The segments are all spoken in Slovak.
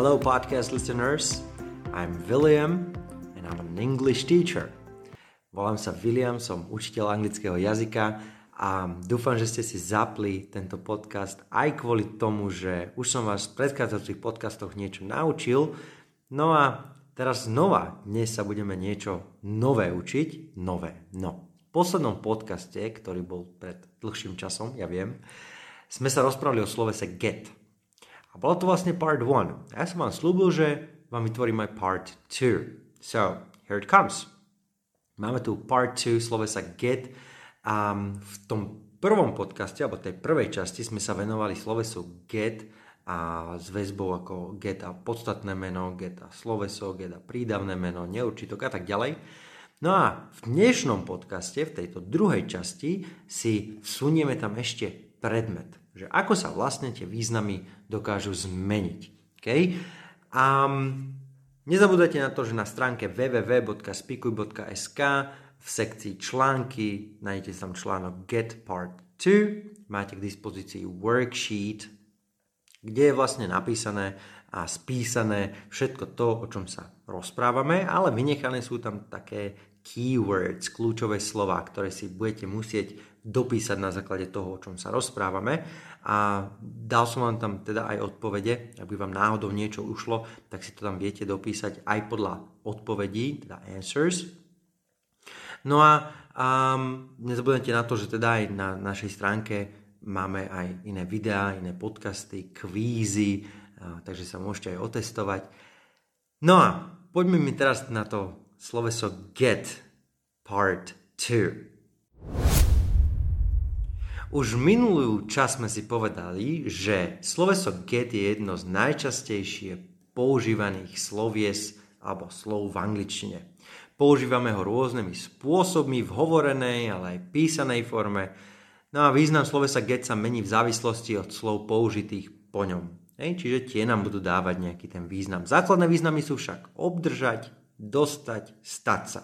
Hello, podcast listeners. I'm William and I'm an English teacher. Volám sa William, som učiteľ anglického jazyka a dúfam, že ste si zapli tento podcast aj kvôli tomu, že už som vás v predchádzajúcich podcastoch niečo naučil. No a teraz znova, dnes sa budeme niečo nové učiť. Nové, no. V poslednom podcaste, ktorý bol pred dlhším časom, ja viem, sme sa rozprávali o slovese get – a bolo to vlastne part 1. Ja som vám slúbil, že vám vytvorím aj part 2. So, here it comes. Máme tu part 2 slovesa get a v tom prvom podcaste, alebo tej prvej časti sme sa venovali slovesu get a s väzbou ako get a podstatné meno, get a sloveso, get a prídavné meno, neurčitok a tak ďalej. No a v dnešnom podcaste, v tejto druhej časti, si vsunieme tam ešte predmet že ako sa vlastne tie významy dokážu zmeniť. Okay? A nezabúdajte na to, že na stránke www.spikuj.sk v sekcii články nájdete tam článok Get Part 2, máte k dispozícii worksheet, kde je vlastne napísané a spísané všetko to, o čom sa rozprávame, ale vynechané sú tam také keywords, kľúčové slova, ktoré si budete musieť dopísať na základe toho, o čom sa rozprávame. A dal som vám tam teda aj odpovede, ak by vám náhodou niečo ušlo, tak si to tam viete dopísať aj podľa odpovedí, teda answers. No a um, nezabudnite na to, že teda aj na našej stránke máme aj iné videá, iné podcasty, kvízy, takže sa môžete aj otestovať. No a poďme mi teraz na to sloveso get part 2. Už minulú čas sme si povedali, že sloveso get je jedno z najčastejšie používaných slovies alebo slov v angličtine. Používame ho rôznymi spôsobmi v hovorenej, ale aj písanej forme. No a význam slovesa get sa mení v závislosti od slov použitých po ňom. Hej, čiže tie nám budú dávať nejaký ten význam. Základné významy sú však obdržať, dostať, stať sa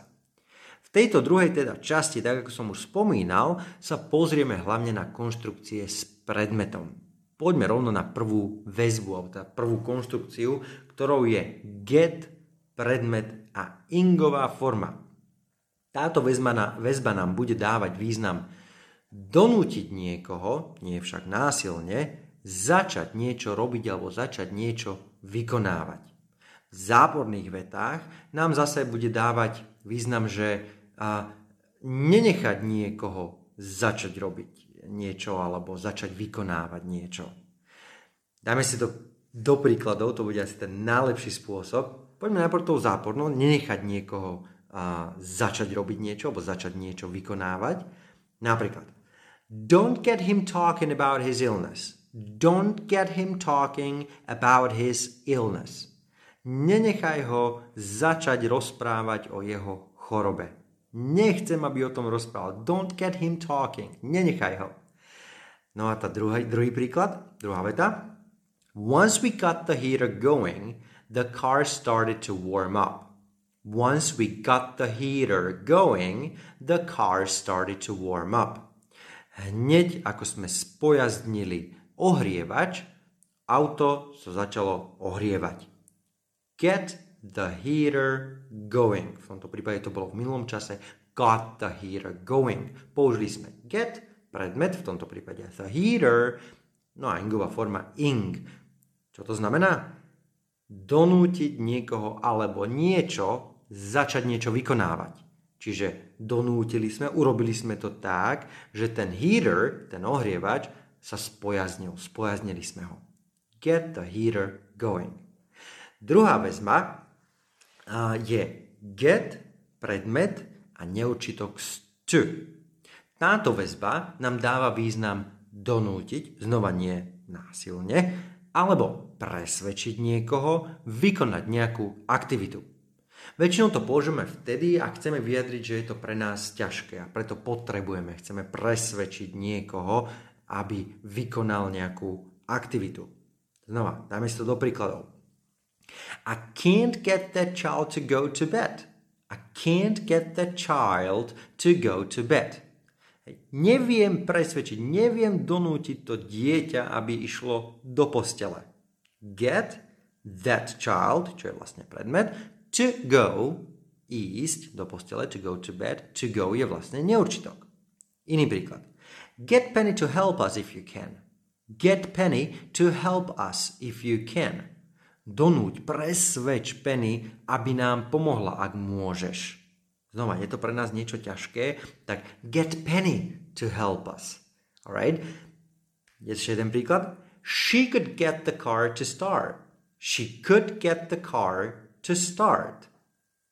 tejto druhej teda časti, tak ako som už spomínal, sa pozrieme hlavne na konštrukcie s predmetom. Poďme rovno na prvú väzbu, alebo teda prvú konštrukciu, ktorou je get, predmet a ingová forma. Táto väzba, na, väzba nám bude dávať význam donútiť niekoho, nie však násilne, začať niečo robiť alebo začať niečo vykonávať. Záporných vetách nám zase bude dávať význam, že a nenechať niekoho začať robiť niečo alebo začať vykonávať niečo. Dajme si to do príkladov, to bude asi ten najlepší spôsob. Poďme najprv tou zápornou, nenechať niekoho a, začať robiť niečo alebo začať niečo vykonávať. Napríklad, don't get him talking about his illness. Don't get him talking about his illness. Nenechaj ho začať rozprávať o jeho chorobe. Nechcem, aby o tom rozprával. Don't get him talking. Nenechaj ho. No a tá druhý, druhý príklad, druhá veta. Once we got the heater going, the car started to warm up. Once we got the heater going, the car started to warm up. Hneď ako sme spojaznili ohrievač, auto sa začalo ohrievať. Get the heater going. V tomto prípade to bolo v minulom čase got the heater going. Použili sme get, predmet, v tomto prípade the heater, no a ingová forma ing. Čo to znamená? Donútiť niekoho alebo niečo, začať niečo vykonávať. Čiže donútili sme, urobili sme to tak, že ten heater, ten ohrievač, sa spojaznil. Spojaznili sme ho. Get the heater going. Druhá väzba je get, predmet a neurčitok st. Táto väzba nám dáva význam donútiť, znova nie násilne, alebo presvedčiť niekoho vykonať nejakú aktivitu. Väčšinou to použijeme vtedy, ak chceme vyjadriť, že je to pre nás ťažké a preto potrebujeme, chceme presvedčiť niekoho, aby vykonal nejakú aktivitu. Znova, dáme si to do príkladov. I can't get that child to go to bed. I can't get that child to go to bed. Neviem presvedčiť, neviem donútiť to dieťa, aby išlo do postele. Get, that child, čo je vlastne predmet, to go, ísť do postele, to go to bed, to go je vlastne neurčitok. Iný príklad. Get Penny to help us if you can. Get Penny to help us if you can. Donúť, presvedč Penny, aby nám pomohla, ak môžeš. Znova, je to pre nás niečo ťažké, tak get Penny to help us. Alright? Ešte jeden príklad. She could get the car to start. She could get the car to start.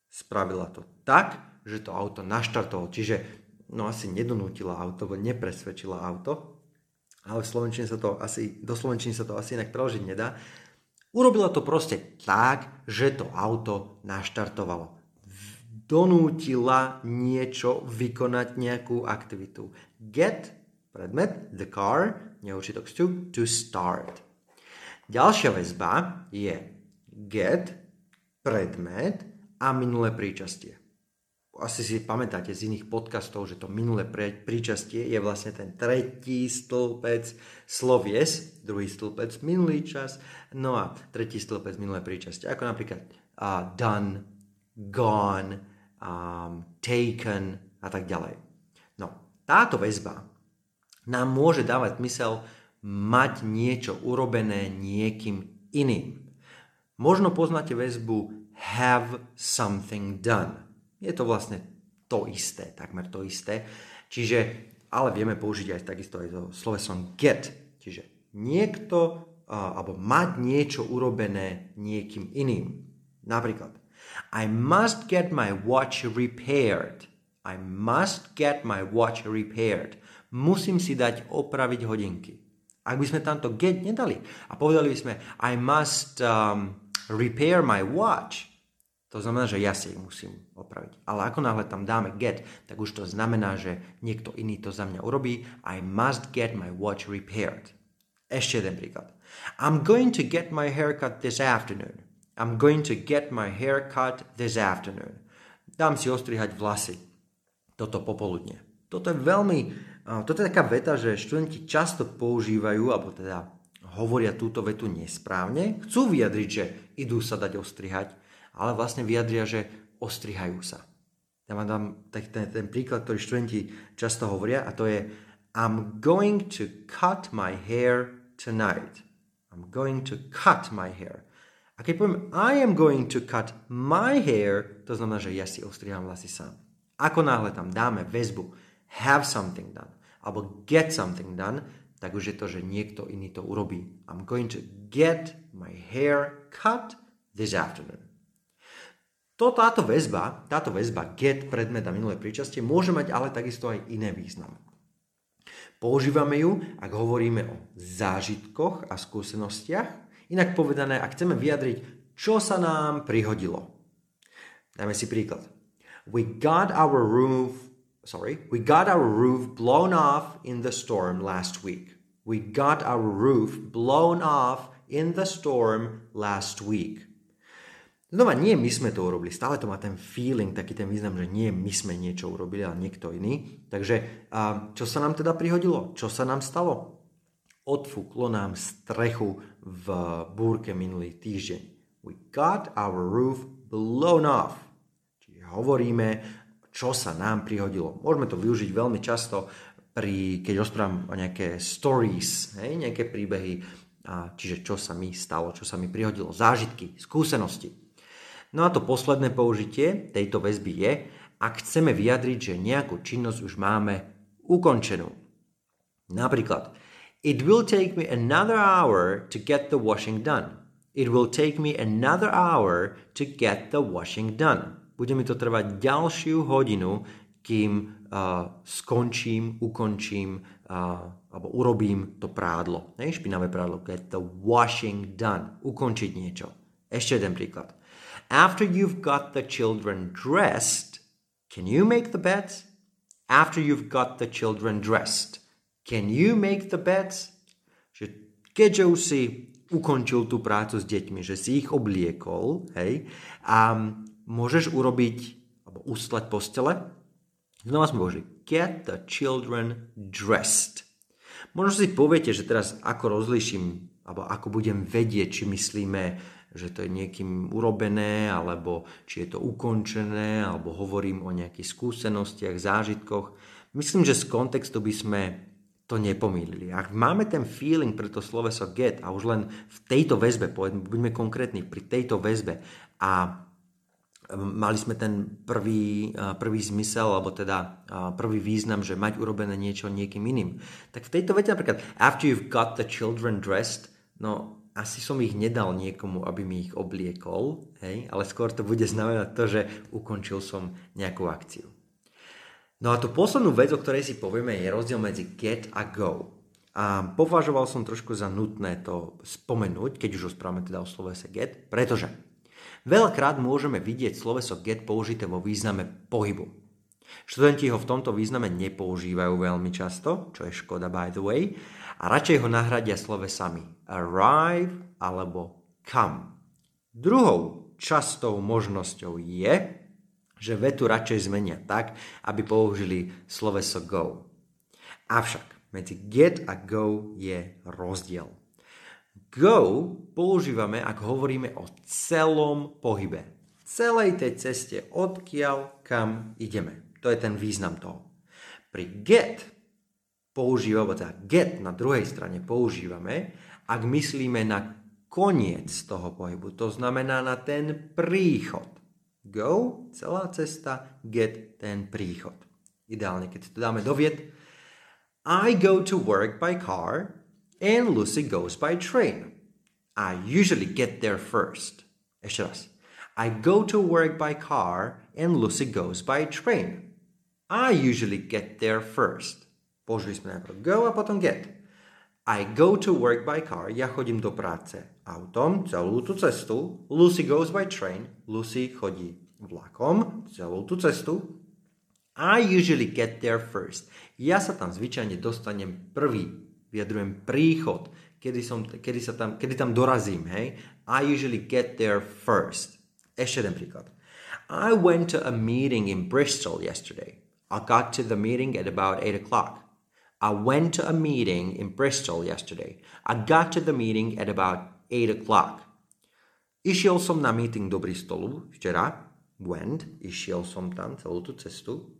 Spravila to tak, že to auto naštartovalo. Čiže no asi nedonútila auto, nepresvedčila auto, ale v Slovenčine sa to asi, do Slovenčiny sa to asi inak preložiť nedá. Urobila to proste tak, že to auto naštartovalo. Donútila niečo vykonať nejakú aktivitu. Get, predmet, the car, neurčitok to, to start. Ďalšia väzba je get, predmet a minulé príčastie asi si pamätáte z iných podcastov, že to minulé príčastie je vlastne ten tretí stĺpec slovies, druhý stĺpec minulý čas, no a tretí stĺpec minulé príčastie, ako napríklad uh, done, gone, um, taken a tak ďalej. No, táto väzba nám môže dávať zmysel mať niečo urobené niekým iným. Možno poznáte väzbu have something done je to vlastne to isté, takmer to isté. Čiže, ale vieme použiť aj takisto aj to slovesom get. Čiže niekto, alebo mať niečo urobené niekým iným. Napríklad, I must get my watch repaired. I must get my watch repaired. Musím si dať opraviť hodinky. Ak by sme tamto get nedali a povedali by sme I must um, repair my watch, to znamená, že ja si ich musím opraviť. Ale ako náhle tam dáme get, tak už to znamená, že niekto iný to za mňa urobí. I must get my watch repaired. Ešte jeden príklad. I'm going to get my haircut this afternoon. I'm going to get my haircut this afternoon. Dám si ostrihať vlasy. Toto popoludne. Toto je veľmi, toto je taká veta, že študenti často používajú, alebo teda hovoria túto vetu nesprávne. Chcú vyjadriť, že idú sa dať ostrihať, ale vlastne vyjadria, že ostrihajú sa. Ja vám dám ten, ten, ten príklad, ktorý študenti často hovoria a to je I'm going to cut my hair tonight. I'm going to cut my hair. A keď poviem I am going to cut my hair, to znamená, že ja si ostriham vlasy sám. Ako náhle tam dáme väzbu have something done alebo get something done, tak už je to, že niekto iný to urobí. I'm going to get my hair cut this afternoon. To, táto väzba, táto väzba get, predmet a minulé príčastie môže mať ale takisto aj iné význam. Používame ju, ak hovoríme o zážitkoch a skúsenostiach, inak povedané, ak chceme vyjadriť, čo sa nám prihodilo. Dajme si príklad. We got our roof, sorry, we got our roof blown off in the storm last week. We got our roof blown off in the storm last week. Znova, nie my sme to urobili, stále to má ten feeling, taký ten význam, že nie my sme niečo urobili, ale niekto iný. Takže čo sa nám teda prihodilo? Čo sa nám stalo? Odfúklo nám strechu v búrke minulý týždeň. We got our roof blown off. Čiže hovoríme, čo sa nám prihodilo. Môžeme to využiť veľmi často, pri, keď rozprávam o nejaké stories, hej, nejaké príbehy, a čiže čo sa mi stalo, čo sa mi prihodilo, zážitky, skúsenosti. No a to posledné použitie tejto väzby je, ak chceme vyjadriť, že nejakú činnosť už máme ukončenú. Napríklad, It will take me another hour to get the washing done. It will take me another hour to get the washing done. Bude mi to trvať ďalšiu hodinu, kým uh, skončím, ukončím uh, alebo urobím to prádlo. Ne? Špinavé prádlo. Get the washing done. Ukončiť niečo. Ešte jeden príklad. After you've got the children dressed, can you make the beds? After you've got the children dressed, can you make the beds? Že keďže už si ukončil tú prácu s deťmi, že si ich obliekol, hej, a môžeš urobiť, alebo ustlať postele, znova sme božili, get the children dressed. Možno si poviete, že teraz ako rozliším, alebo ako budem vedieť, či myslíme že to je niekým urobené, alebo či je to ukončené, alebo hovorím o nejakých skúsenostiach, zážitkoch. Myslím, že z kontextu by sme to nepomýlili. Ak máme ten feeling pre to sloveso get a už len v tejto väzbe, buďme konkrétni, pri tejto väzbe a mali sme ten prvý, prvý zmysel, alebo teda prvý význam, že mať urobené niečo niekým iným. Tak v tejto vete napríklad, after you've got the children dressed, no asi som ich nedal niekomu, aby mi ich obliekol, hej, ale skôr to bude znamenať to, že ukončil som nejakú akciu. No a tú poslednú vec, o ktorej si povieme, je rozdiel medzi get a go. A považoval som trošku za nutné to spomenúť, keď už rozprávame teda o slovese get, pretože veľakrát môžeme vidieť sloveso get použité vo význame pohybu. Študenti ho v tomto význame nepoužívajú veľmi často, čo je škoda by the way, a radšej ho nahradia slovesami arrive alebo come. Druhou častou možnosťou je, že vetu radšej zmenia tak, aby použili sloveso go. Avšak medzi get a go je rozdiel. Go používame, ak hovoríme o celom pohybe. Celej tej ceste, odkiaľ kam ideme. To je ten význam toho. Pri get používame, teda get na druhej strane používame, ak myslíme na koniec toho pohybu. To znamená na ten príchod. Go, celá cesta, get, ten príchod. Ideálne, keď to dáme do vied. I go to work by car and Lucy goes by train. I usually get there first. Ešte raz. I go to work by car and Lucy goes by train. I usually get there first. Použili sme najprv go a potom get. I go to work by car. Ja chodím do práce autom celú tú cestu. Lucy goes by train. Lucy chodí vlakom celú tú cestu. I usually get there first. Ja sa tam zvyčajne dostanem prvý. Vyjadrujem príchod. Kedy, som, kedy, sa tam, kedy tam dorazím, hej? I usually get there first. Ešte jeden príklad. I went to a meeting in Bristol yesterday. I got to the meeting at about 8 o'clock. I went to a meeting in Bristol yesterday. I got to the meeting at about 8 o'clock. Išiel som na meeting do Bristolu včera. Went, išiel som tam celú tú cestu.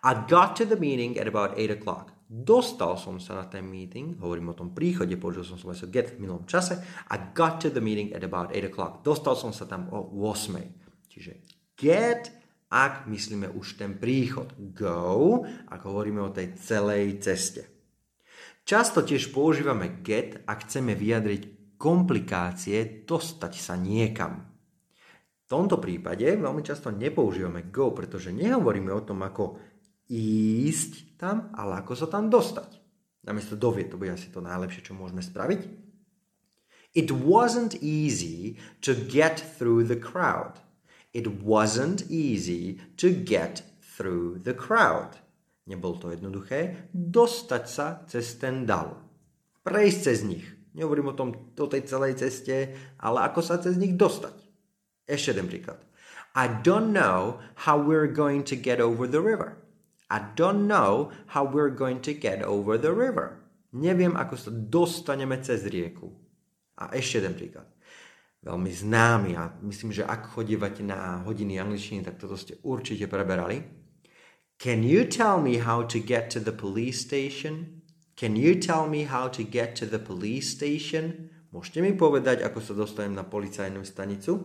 I got to the meeting at about 8 o'clock. Dostal som sa na ten meeting, hovorím o tom príchode, použil som sloveso get v minulom čase. I got to the meeting at about 8 o'clock. Dostal som sa tam o 8. Čiže get ak myslíme už ten príchod. Go, ak hovoríme o tej celej ceste. Často tiež používame get, ak chceme vyjadriť komplikácie dostať sa niekam. V tomto prípade veľmi často nepoužívame go, pretože nehovoríme o tom, ako ísť tam, ale ako sa tam dostať. Namiesto dovie, to bude asi to najlepšie, čo môžeme spraviť. It wasn't easy to get through the crowd. It wasn't easy to get through the crowd. Nebol to jednoduché dostať sa cez ten dal. Prejsť cez nich. Nehovorím o tom, o tej celej ceste, ale ako sa cez nich dostať. Ešte jeden príklad. I don't know how we're going to get over the river. I don't know how we're going to get over the river. Neviem, ako sa dostaneme cez rieku. A ešte jeden príklad veľmi známy a myslím, že ak chodívate na hodiny angličtiny, tak toto ste určite preberali. Can you tell me how to get to the police station? Can you tell me how to get to the police station? Môžete mi povedať, ako sa dostanem na policajnú stanicu?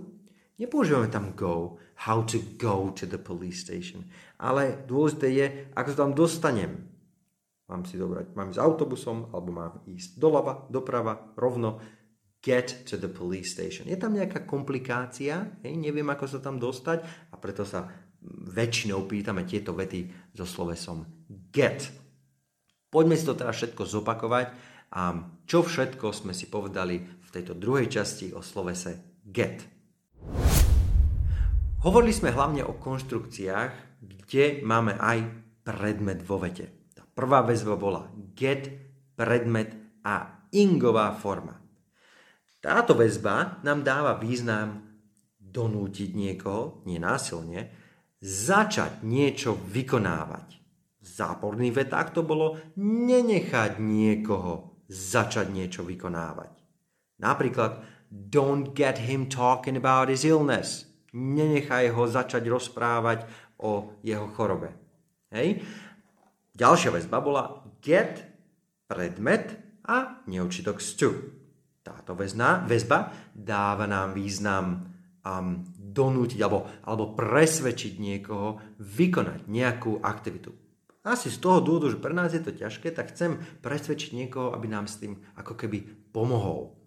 Nepoužívame tam go, how to go to the police station. Ale dôležité je, ako sa tam dostanem. Mám si dobrať, mám ísť autobusom, alebo mám ísť doľava, doprava, rovno get to the police station. Je tam nejaká komplikácia, hej, neviem, ako sa tam dostať a preto sa väčšinou pýtame tieto vety so slovesom get. Poďme si to teraz všetko zopakovať a čo všetko sme si povedali v tejto druhej časti o slovese get. Hovorili sme hlavne o konštrukciách, kde máme aj predmet vo vete. Tá prvá väzba bola get, predmet a ingová forma. Táto väzba nám dáva význam donútiť niekoho, nenásilne, začať niečo vykonávať. V záporných vetách to bolo nenechať niekoho začať niečo vykonávať. Napríklad, don't get him talking about his illness. Nenechaj ho začať rozprávať o jeho chorobe. Hej? Ďalšia väzba bola get, predmet a neučitok to. Táto väzna, väzba dáva nám význam um, donútiť alebo, alebo presvedčiť niekoho vykonať nejakú aktivitu. Asi z toho dôvodu, že pre nás je to ťažké, tak chcem presvedčiť niekoho, aby nám s tým ako keby pomohol.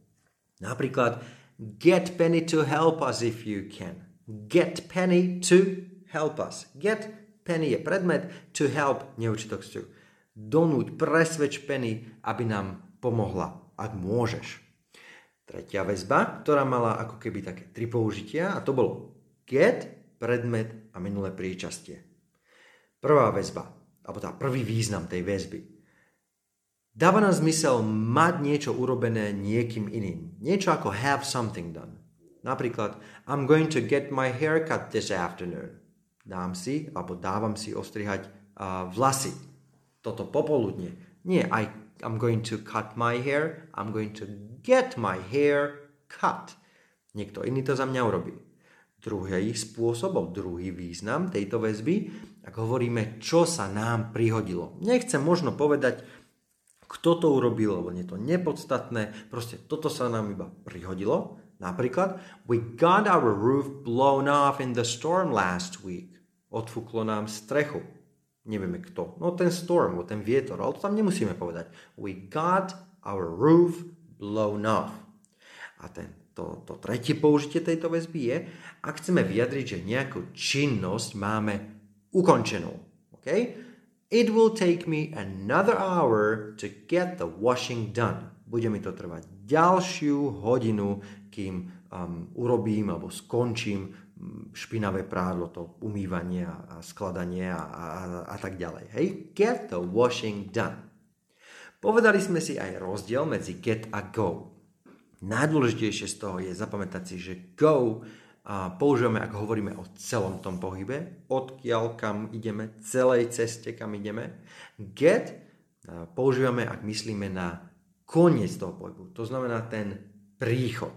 Napríklad, get Penny to help us if you can. Get Penny to help us. Get Penny je predmet, to help neučitok to. Donúť, presvedč Penny, aby nám pomohla, ak môžeš. Tretia väzba, ktorá mala ako keby také tri použitia a to bolo get, predmet a minulé príčastie. Prvá väzba alebo tá prvý význam tej väzby. Dáva nám zmysel mať niečo urobené niekým iným. Niečo ako have something done. Napríklad, I'm going to get my hair cut this afternoon. Dám si, alebo dávam si ostrihať uh, vlasy. Toto popoludne. Nie, I, I'm going to cut my hair, I'm going to get my hair cut. Niekto iný to za mňa urobí. Druhý spôsob, druhý význam tejto väzby, ak hovoríme, čo sa nám prihodilo. Nechcem možno povedať, kto to urobil, lebo je to nepodstatné, proste toto sa nám iba prihodilo. Napríklad, we got our roof blown off in the storm last week. Odfúklo nám strechu. Nevieme kto. No ten storm, ten vietor, ale to tam nemusíme povedať. We got our roof blown off. A ten to, to tretie použitie tejto väzby je, ak chceme vyjadriť, že nejakú činnosť máme ukončenú. Okay? It will take me another hour to get the washing done. Bude mi to trvať ďalšiu hodinu, kým um, urobím alebo skončím špinavé prádlo, to umývanie a, skladanie a, a, a tak ďalej. Hej? Get the washing done. Povedali sme si aj rozdiel medzi get a go. Najdôležitejšie z toho je zapamätať si, že go a používame, ak hovoríme o celom tom pohybe, odkiaľ kam ideme, celej ceste, kam ideme. Get používame, ak myslíme na koniec toho pohybu, to znamená ten príchod.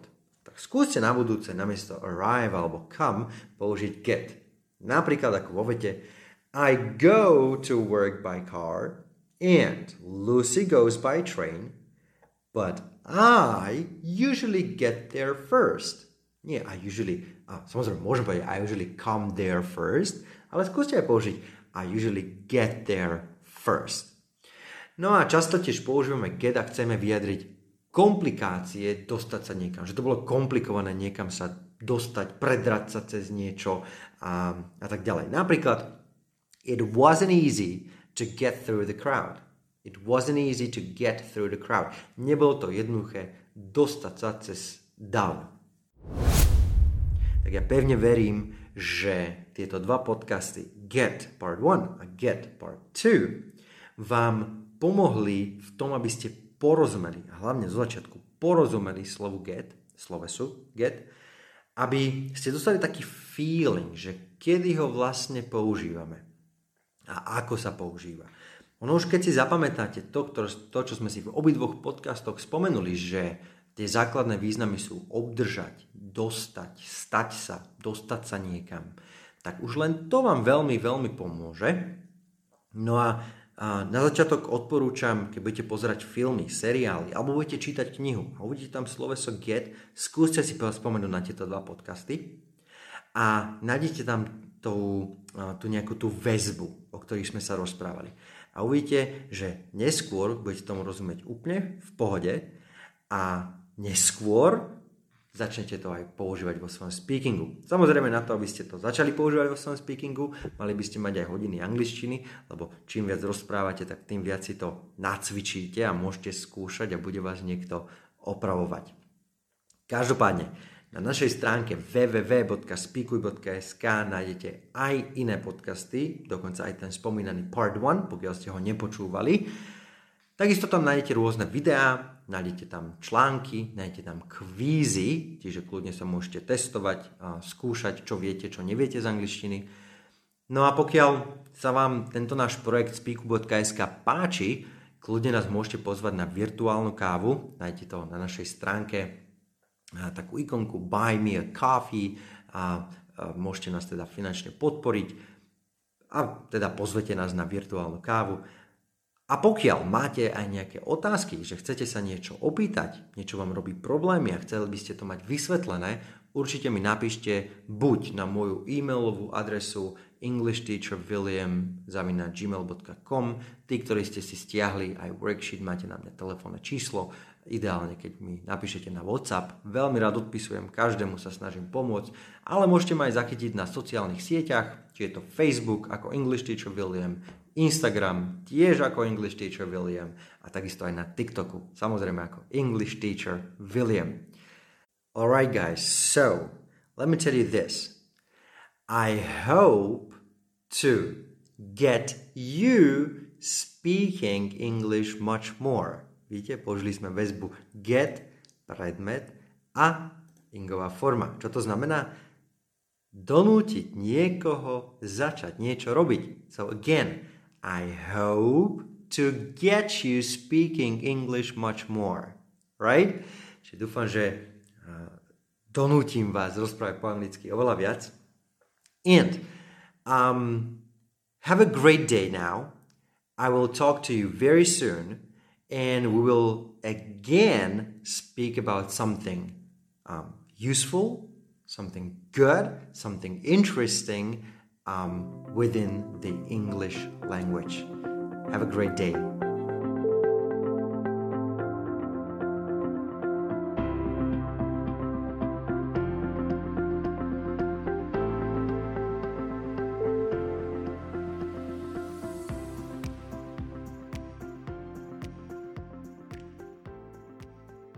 Tak skúste na budúce namiesto arrive alebo come použiť get. Napríklad ako vo vete I go to work by car and Lucy goes by train, but I usually get there first. Nie, I usually, a samozrejme môžem povedať I usually come there first, ale skúste aj použiť I usually get there first. No a často tiež používame get a chceme vyjadriť komplikácie dostať sa niekam. Že to bolo komplikované niekam sa dostať, predrať sa cez niečo a, a tak ďalej. Napríklad, it wasn't easy to get through the crowd. It wasn't easy to get through the crowd. Nebolo to jednoduché dostať sa cez dav. Tak ja pevne verím, že tieto dva podcasty Get Part 1 a Get Part 2 vám pomohli v tom, aby ste porozumeli, a hlavne zo začiatku porozumeli slovu get, slovesu get, aby ste dostali taký feeling, že kedy ho vlastne používame a ako sa používa. Ono už keď si zapamätáte to, to, čo sme si v obidvoch podcastoch spomenuli, že tie základné významy sú obdržať, dostať, stať sa, dostať sa niekam, tak už len to vám veľmi, veľmi pomôže. No a, na začiatok odporúčam, keď budete pozerať filmy, seriály, alebo budete čítať knihu a uvidíte tam sloveso get, skúste si spomenúť na tieto dva podcasty a nájdete tam tú, tú nejakú tú väzbu, o ktorej sme sa rozprávali. A uvidíte, že neskôr budete tomu rozumieť úplne v pohode a neskôr začnete to aj používať vo svojom speakingu. Samozrejme na to, aby ste to začali používať vo svojom speakingu, mali by ste mať aj hodiny angličtiny, lebo čím viac rozprávate, tak tým viac si to nacvičíte a môžete skúšať a bude vás niekto opravovať. Každopádne, na našej stránke www.speakuj.sk nájdete aj iné podcasty, dokonca aj ten spomínaný Part 1, pokiaľ ste ho nepočúvali. Takisto tam nájdete rôzne videá, nájdete tam články, nájdete tam kvízy, čiže kľudne sa môžete testovať a skúšať, čo viete, čo neviete z angličtiny. No a pokiaľ sa vám tento náš projekt speaku.sk páči, kľudne nás môžete pozvať na virtuálnu kávu, nájdete to na našej stránke takú ikonku Buy Me a Coffee a môžete nás teda finančne podporiť a teda pozvete nás na virtuálnu kávu. A pokiaľ máte aj nejaké otázky, že chcete sa niečo opýtať, niečo vám robí problémy a chceli by ste to mať vysvetlené, určite mi napíšte buď na moju e-mailovú adresu englishteacherwilliam.gmail.com Tí, ktorí ste si stiahli aj worksheet, máte na mňa telefónne číslo ideálne keď mi napíšete na WhatsApp. Veľmi rád odpisujem, každému sa snažím pomôcť, ale môžete ma aj zachytiť na sociálnych sieťach, či je to Facebook ako English Teacher William, Instagram tiež ako English Teacher William a takisto aj na TikToku, samozrejme ako English Teacher William. Alright guys, so let me tell you this. I hope to get you speaking English much more. Vidíte, použili sme väzbu get, predmet a ingová forma. Čo to znamená? Donútiť niekoho začať niečo robiť. So again, I hope to get you speaking English much more. Right? Čiže dúfam, že uh, donútim vás rozprávať po anglicky oveľa viac. And um, have a great day now. I will talk to you very soon. and we will again speak about something um, useful, something good, something interesting um, within the English language. Have a great day.